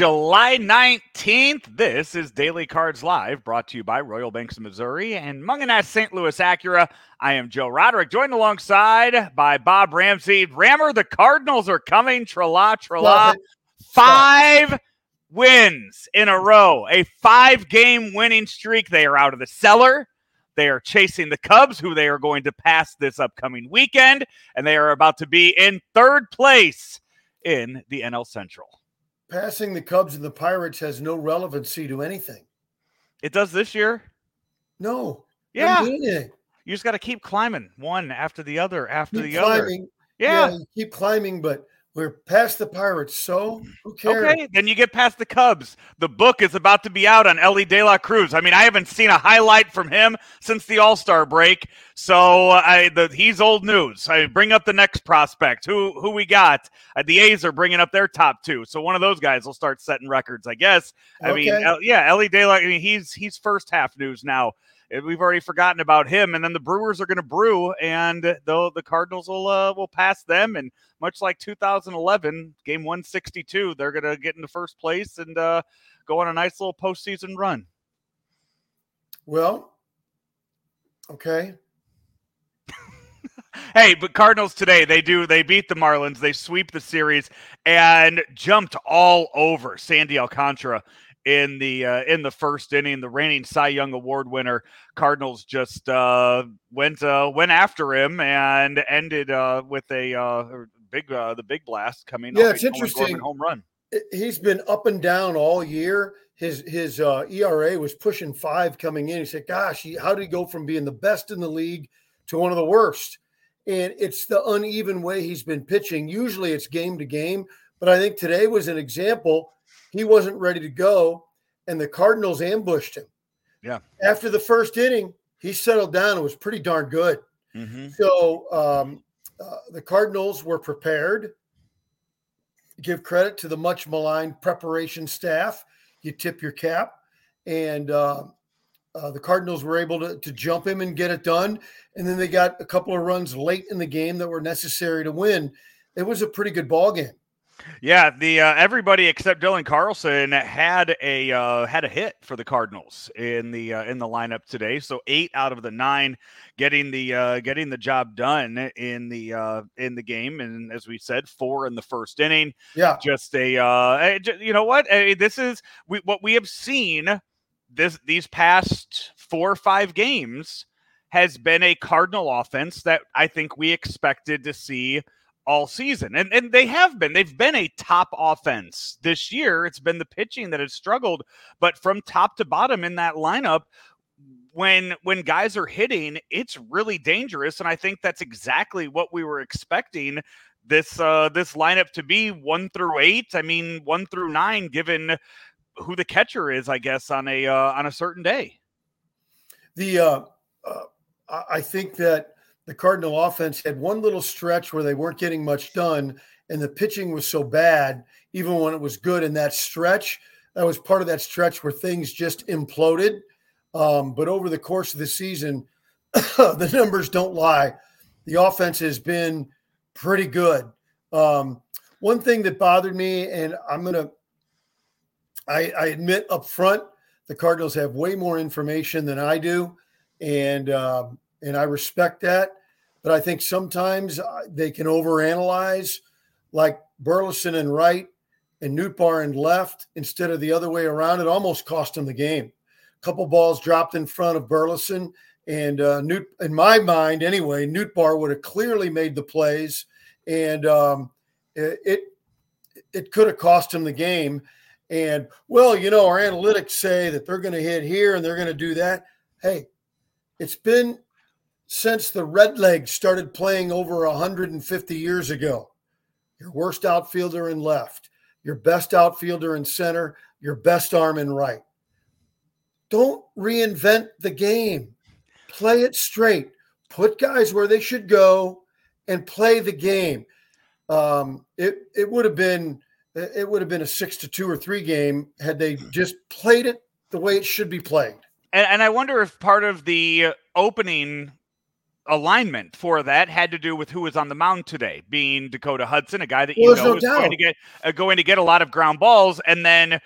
July 19th. This is Daily Cards Live, brought to you by Royal Banks of Missouri and Mungenast St. Louis Acura. I am Joe Roderick, joined alongside by Bob Ramsey. Rammer, the Cardinals are coming. Trala, trala. Five wins in a row, a five game winning streak. They are out of the cellar. They are chasing the Cubs, who they are going to pass this upcoming weekend, and they are about to be in third place in the NL Central. Passing the Cubs and the Pirates has no relevancy to anything. It does this year. No. Yeah. You just got to keep climbing one after the other after keep the climbing. other. Yeah. yeah keep climbing, but we're past the Pirates, so who cares? Okay, then you get past the Cubs. The book is about to be out on Elly De La Cruz. I mean, I haven't seen a highlight from him since the All Star break, so I, the, he's old news. I bring up the next prospect. Who who we got? Uh, the A's are bringing up their top two, so one of those guys will start setting records, I guess. I okay. mean, yeah, Elly De La. I mean, he's he's first half news now we've already forgotten about him. And then the Brewers are going to brew, and though the Cardinals will uh, will pass them, and much like 2011, game 162, they're going to get into first place and uh, go on a nice little postseason run. Well, okay. hey, but Cardinals today, they do, they beat the Marlins, they sweep the series and jumped all over Sandy Alcantara in the uh, in the first inning. The reigning Cy Young Award winner Cardinals just uh, went uh, went after him and ended uh, with a uh, big uh, the big blast coming. Yeah, it's interesting. Home run. He's been up and down all year. His his uh, ERA was pushing five coming in. He said, "Gosh, he, how did he go from being the best in the league to one of the worst?" And it's the uneven way he's been pitching. Usually, it's game to game, but I think today was an example he wasn't ready to go, and the Cardinals ambushed him. Yeah. After the first inning, he settled down and was pretty darn good. Mm-hmm. So um, uh, the Cardinals were prepared. Give credit to the much maligned preparation staff. You tip your cap, and uh, uh, the Cardinals were able to, to jump him and get it done. And then they got a couple of runs late in the game that were necessary to win. It was a pretty good ball game. Yeah, the uh, everybody except Dylan Carlson had a uh, had a hit for the Cardinals in the uh, in the lineup today. So eight out of the nine getting the uh, getting the job done in the uh, in the game, and as we said, four in the first inning. Yeah, just a uh, you know what this is we, what we have seen this these past four or five games has been a Cardinal offense that I think we expected to see all season. And and they have been. They've been a top offense this year. It's been the pitching that has struggled, but from top to bottom in that lineup when when guys are hitting, it's really dangerous and I think that's exactly what we were expecting this uh this lineup to be 1 through 8. I mean 1 through 9 given who the catcher is, I guess on a uh, on a certain day. The uh, uh I think that the Cardinal offense had one little stretch where they weren't getting much done, and the pitching was so bad, even when it was good in that stretch. That was part of that stretch where things just imploded. Um, but over the course of the season, the numbers don't lie. The offense has been pretty good. Um, one thing that bothered me, and I'm gonna, I, I, admit up front, the Cardinals have way more information than I do, and um, and I respect that. But I think sometimes uh, they can overanalyze, like Burleson and right and Nootbaar and left instead of the other way around. It almost cost them the game. A couple balls dropped in front of Burleson, and uh, Newt, in my mind anyway, Nootbaar would have clearly made the plays, and um, it it could have cost him the game. And well, you know, our analytics say that they're going to hit here and they're going to do that. Hey, it's been since the Redlegs started playing over 150 years ago. Your worst outfielder in left, your best outfielder in center, your best arm in right. Don't reinvent the game. Play it straight. Put guys where they should go and play the game. Um, it it would have been it would have been a six to two or three game had they just played it the way it should be played. And, and I wonder if part of the opening alignment for that had to do with who was on the mound today, being Dakota Hudson, a guy that you well, know no is going to get uh, going to get a lot of ground balls, and then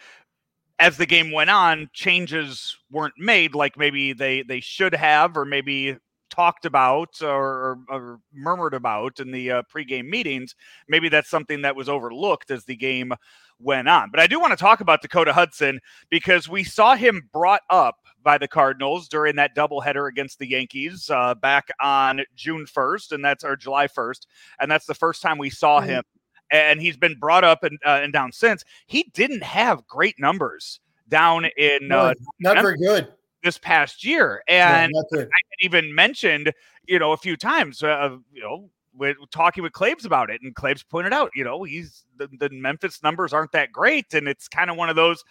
as the game went on, changes weren't made like maybe they they should have, or maybe talked about or, or murmured about in the uh, pregame meetings. Maybe that's something that was overlooked as the game went on. But I do want to talk about Dakota Hudson because we saw him brought up by the Cardinals during that doubleheader against the Yankees uh, back on June 1st, and that's or July 1st, and that's the first time we saw mm-hmm. him. And he's been brought up and, uh, and down since. He didn't have great numbers down in no, uh, not very good this past year, and no, I even mentioned you know a few times uh, you know with talking with Claibs about it, and Claibs pointed out, you know, he's the, the Memphis numbers aren't that great, and it's kind of one of those,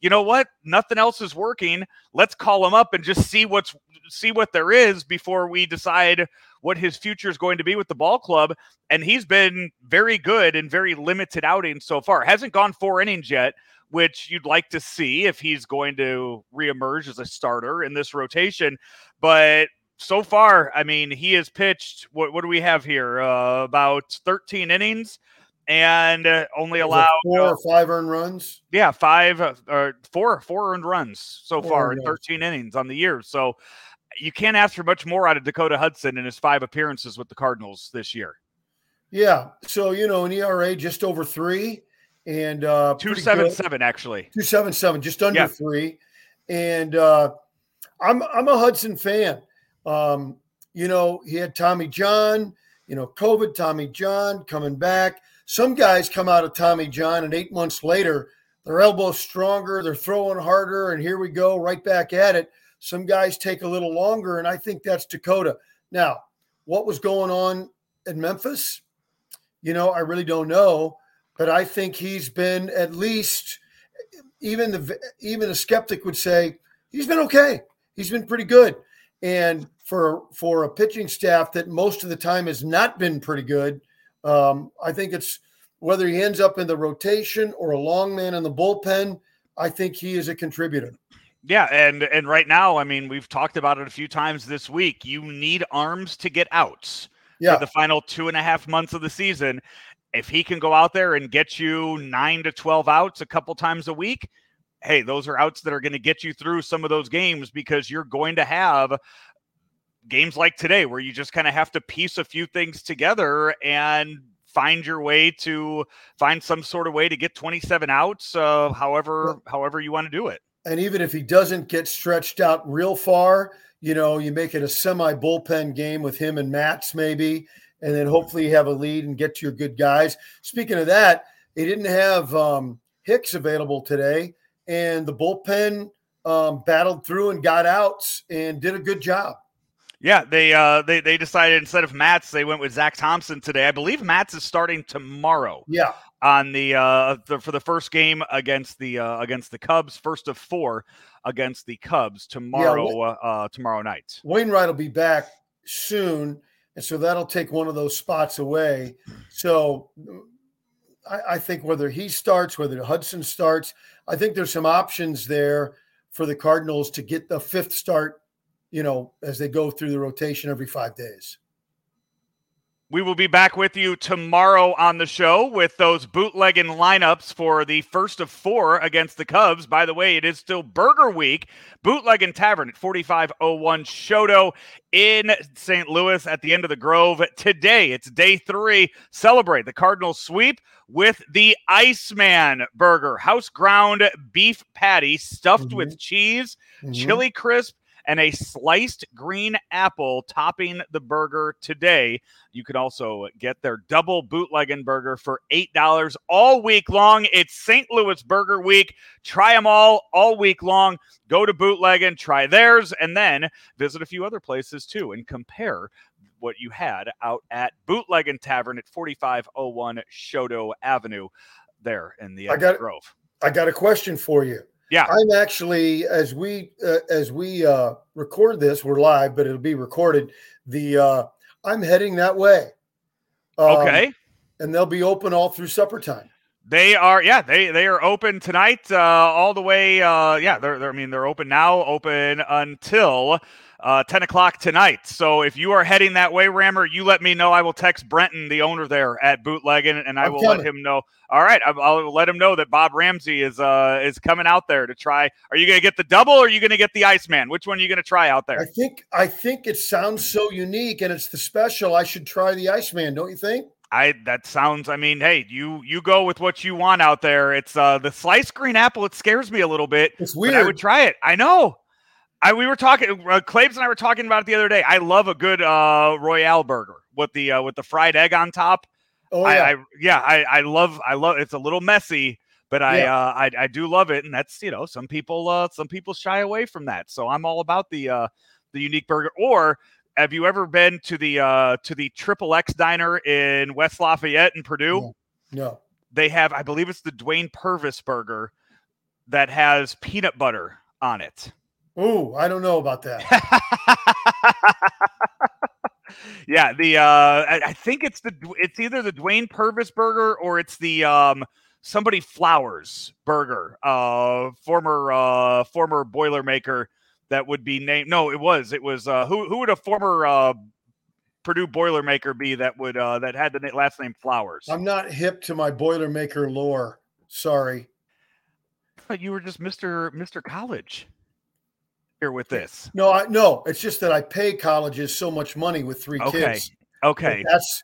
you know what, nothing else is working. Let's call him up and just see what's see what there is before we decide what his future is going to be with the ball club. And he's been very good and very limited outings so far. Hasn't gone four innings yet, which you'd like to see if he's going to reemerge as a starter in this rotation. But so far, I mean, he has pitched. What what do we have here? Uh, about 13 innings, and uh, only allowed four or five earned runs. Yeah, five uh, or four four earned runs so four far in 13 innings on the year. So you can't ask for much more out of Dakota Hudson in his five appearances with the Cardinals this year. Yeah, so you know an ERA just over three, and uh, two seven seven actually two seven seven, just under yeah. three, and uh, I'm I'm a Hudson fan. Um, you know, he had Tommy John, you know, COVID, Tommy John coming back. Some guys come out of Tommy John, and eight months later, their elbow's stronger, they're throwing harder, and here we go, right back at it. Some guys take a little longer, and I think that's Dakota. Now, what was going on in Memphis? You know, I really don't know, but I think he's been at least even the even a skeptic would say he's been okay. He's been pretty good. And for for a pitching staff that most of the time has not been pretty good, um, I think it's whether he ends up in the rotation or a long man in the bullpen. I think he is a contributor. Yeah, and and right now, I mean, we've talked about it a few times this week. You need arms to get outs yeah. for the final two and a half months of the season. If he can go out there and get you nine to twelve outs a couple times a week, hey, those are outs that are going to get you through some of those games because you're going to have games like today where you just kind of have to piece a few things together and find your way to find some sort of way to get 27 outs uh, however however you want to do it. And even if he doesn't get stretched out real far you know you make it a semi bullpen game with him and Matz maybe and then hopefully you have a lead and get to your good guys. Speaking of that they didn't have um, hicks available today and the bullpen um, battled through and got outs and did a good job. Yeah, they uh they they decided instead of Matz, they went with Zack Thompson today. I believe Matz is starting tomorrow. Yeah. On the uh the, for the first game against the uh against the Cubs, first of four against the Cubs tomorrow yeah, uh, uh tomorrow night. Wainwright will be back soon, and so that'll take one of those spots away. So I, I think whether he starts, whether Hudson starts, I think there's some options there for the Cardinals to get the fifth start, you know, as they go through the rotation every five days. We will be back with you tomorrow on the show with those bootlegging lineups for the first of four against the Cubs. By the way, it is still Burger Week. Bootlegging Tavern at 4501 Chouteau in St. Louis at the end of the Grove. Today, it's day three. Celebrate the Cardinals sweep with the Iceman Burger, house ground beef patty stuffed mm-hmm. with cheese, mm-hmm. chili crisp, and a sliced green apple topping the burger today. You can also get their double bootlegging burger for $8 all week long. It's St. Louis Burger Week. Try them all all week long. Go to bootlegging, try theirs, and then visit a few other places too and compare what you had out at Bootlegging Tavern at 4501 Chouteau Avenue there in the I got, Grove. I got a question for you. Yeah, I'm actually as we uh, as we uh, record this, we're live, but it'll be recorded. The uh, I'm heading that way. Um, okay, and they'll be open all through supper time. They are, yeah, they they are open tonight, uh, all the way. Uh, yeah, they're, they're I mean they're open now, open until uh, 10 o'clock tonight. So if you are heading that way, Rammer, you let me know. I will text Brenton, the owner there at Bootlegging, and I I'm will coming. let him know. All right, I'll, I'll, let him know that Bob Ramsey is uh, is coming out there to try. Are you going to get the double or are you going to get the Iceman? Which one are you going to try out there? I think I think it sounds so unique and it's the special. I should try the Iceman, don't you think? I that sounds. I mean, hey, you you go with what you want out there. It's uh the sliced green apple. It scares me a little bit. It's weird. I would try it. I know. I we were talking. Uh, Claibs and I were talking about it the other day. I love a good uh Royale burger with the uh, with the fried egg on top. Oh yeah, I, I yeah. I I love I love. It's a little messy, but I yeah. uh I I do love it, and that's you know some people uh some people shy away from that. So I'm all about the uh the unique burger or have you ever been to the uh, to the Triple X Diner in West Lafayette in Purdue? No. no. They have, I believe it's the Duane Purvis burger that has peanut butter on it. Oh, I don't know about that. yeah, the uh, I, I, think it's the it's either the Duane Purvis burger or it's the um somebody Flowers burger, uh, former uh former Boilermaker that would be named. No, it was. It was uh, who who would a former uh, Purdue Boilermaker be that would uh, that had the last name Flowers? I'm not hip to my Boilermaker lore. Sorry. But you were just Mister Mister College here with this. No, I no. It's just that I pay colleges so much money with three okay. kids. Okay. That's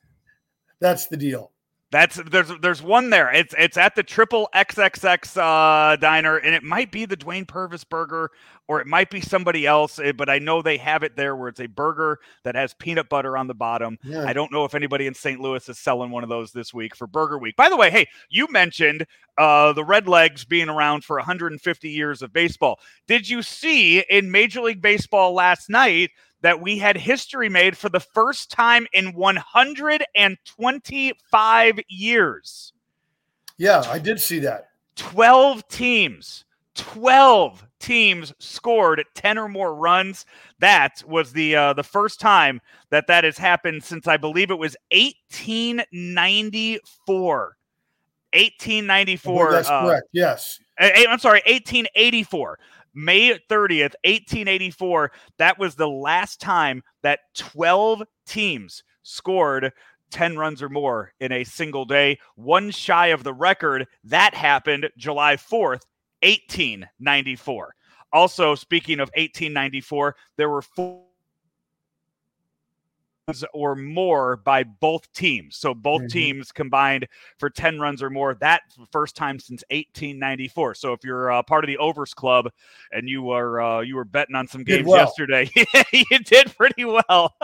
that's the deal. That's there's there's one there. It's it's at the triple XXX uh, diner, and it might be the Duane Purvis burger, or it might be somebody else. Eh, but I know they have it there where it's a burger that has peanut butter on the bottom. Yeah. I don't know if anybody in St. Louis is selling one of those this week for Burger Week. By the way, hey, you mentioned uh, the Redlegs being around for 150 years of baseball. Did you see in Major League Baseball last night? that we had history made for the first time in 125 years. Yeah, I did see that. 12 teams, 12 teams scored 10 or more runs. That was the uh, the first time that that has happened since I believe it was 1894. 1894. that's uh, correct. Yes. I'm sorry, 1884. May 30th, 1884, that was the last time that 12 teams scored 10 runs or more in a single day. One shy of the record. That happened July 4th, 1894. Also, speaking of 1894, there were four or more by both teams. So both mm-hmm. teams combined for 10 runs or more. That first time since 1894. So if you're uh, part of the overs club and you were uh, you were betting on some games well. yesterday, you did pretty well.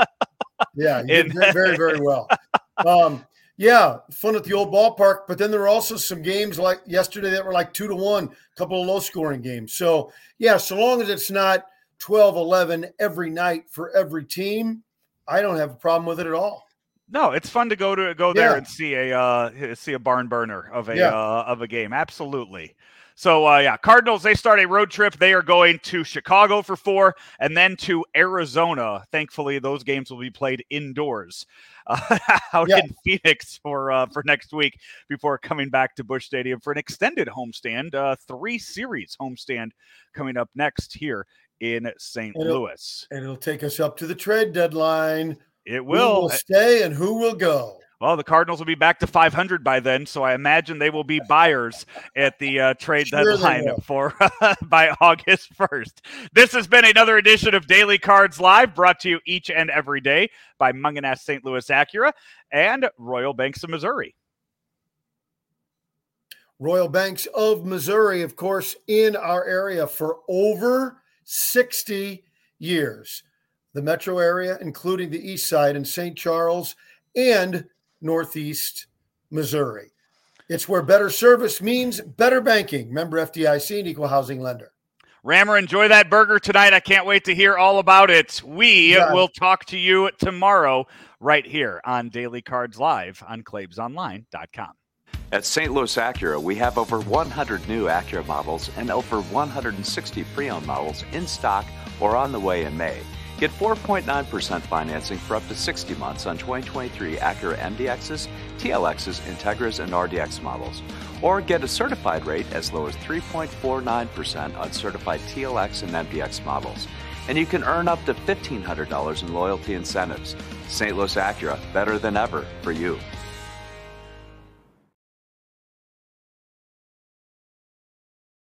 yeah, you did very very well. Um, yeah, fun at the old ballpark. But then there were also some games like yesterday that were like two to one, a couple of low scoring games. So yeah, so long as it's not 12 11 every night for every team I don't have a problem with it at all. No, it's fun to go to go there yeah. and see a uh, see a barn burner of a yeah. uh, of a game. Absolutely. So uh, yeah, Cardinals they start a road trip. They are going to Chicago for four, and then to Arizona. Thankfully, those games will be played indoors uh, out yeah. in Phoenix for uh, for next week before coming back to Busch Stadium for an extended homestand, uh, three series homestand coming up next here in St. And Louis. And it'll take us up to the trade deadline. It will. Will stay and who will go? Well, the Cardinals will be back to 500 by then, so I imagine they will be buyers at the uh, trade sure deadline for uh, by August 1st. This has been another edition of Daily Cards Live, brought to you each and every day by Mungenast St. Louis Acura and Royal Banks of Missouri. Royal Banks of Missouri, of course, in our area for over 60 years. The metro area, including the east side and St. Charles and Northeast Missouri. It's where better service means better banking. Member FDIC and equal housing lender. Rammer, enjoy that burger tonight. I can't wait to hear all about it. We yeah. will talk to you tomorrow right here on Daily Cards Live on ClaibsOnline.com. At St. Louis Acura, we have over 100 new Acura models and over 160 pre owned models in stock or on the way in May. Get 4.9% financing for up to 60 months on 2023 Acura MDXs, TLXs, Integras, and RDX models. Or get a certified rate as low as 3.49% on certified TLX and MDX models. and you can earn up to $1,500 in loyalty incentives. St. Louis Acura, better than ever for you.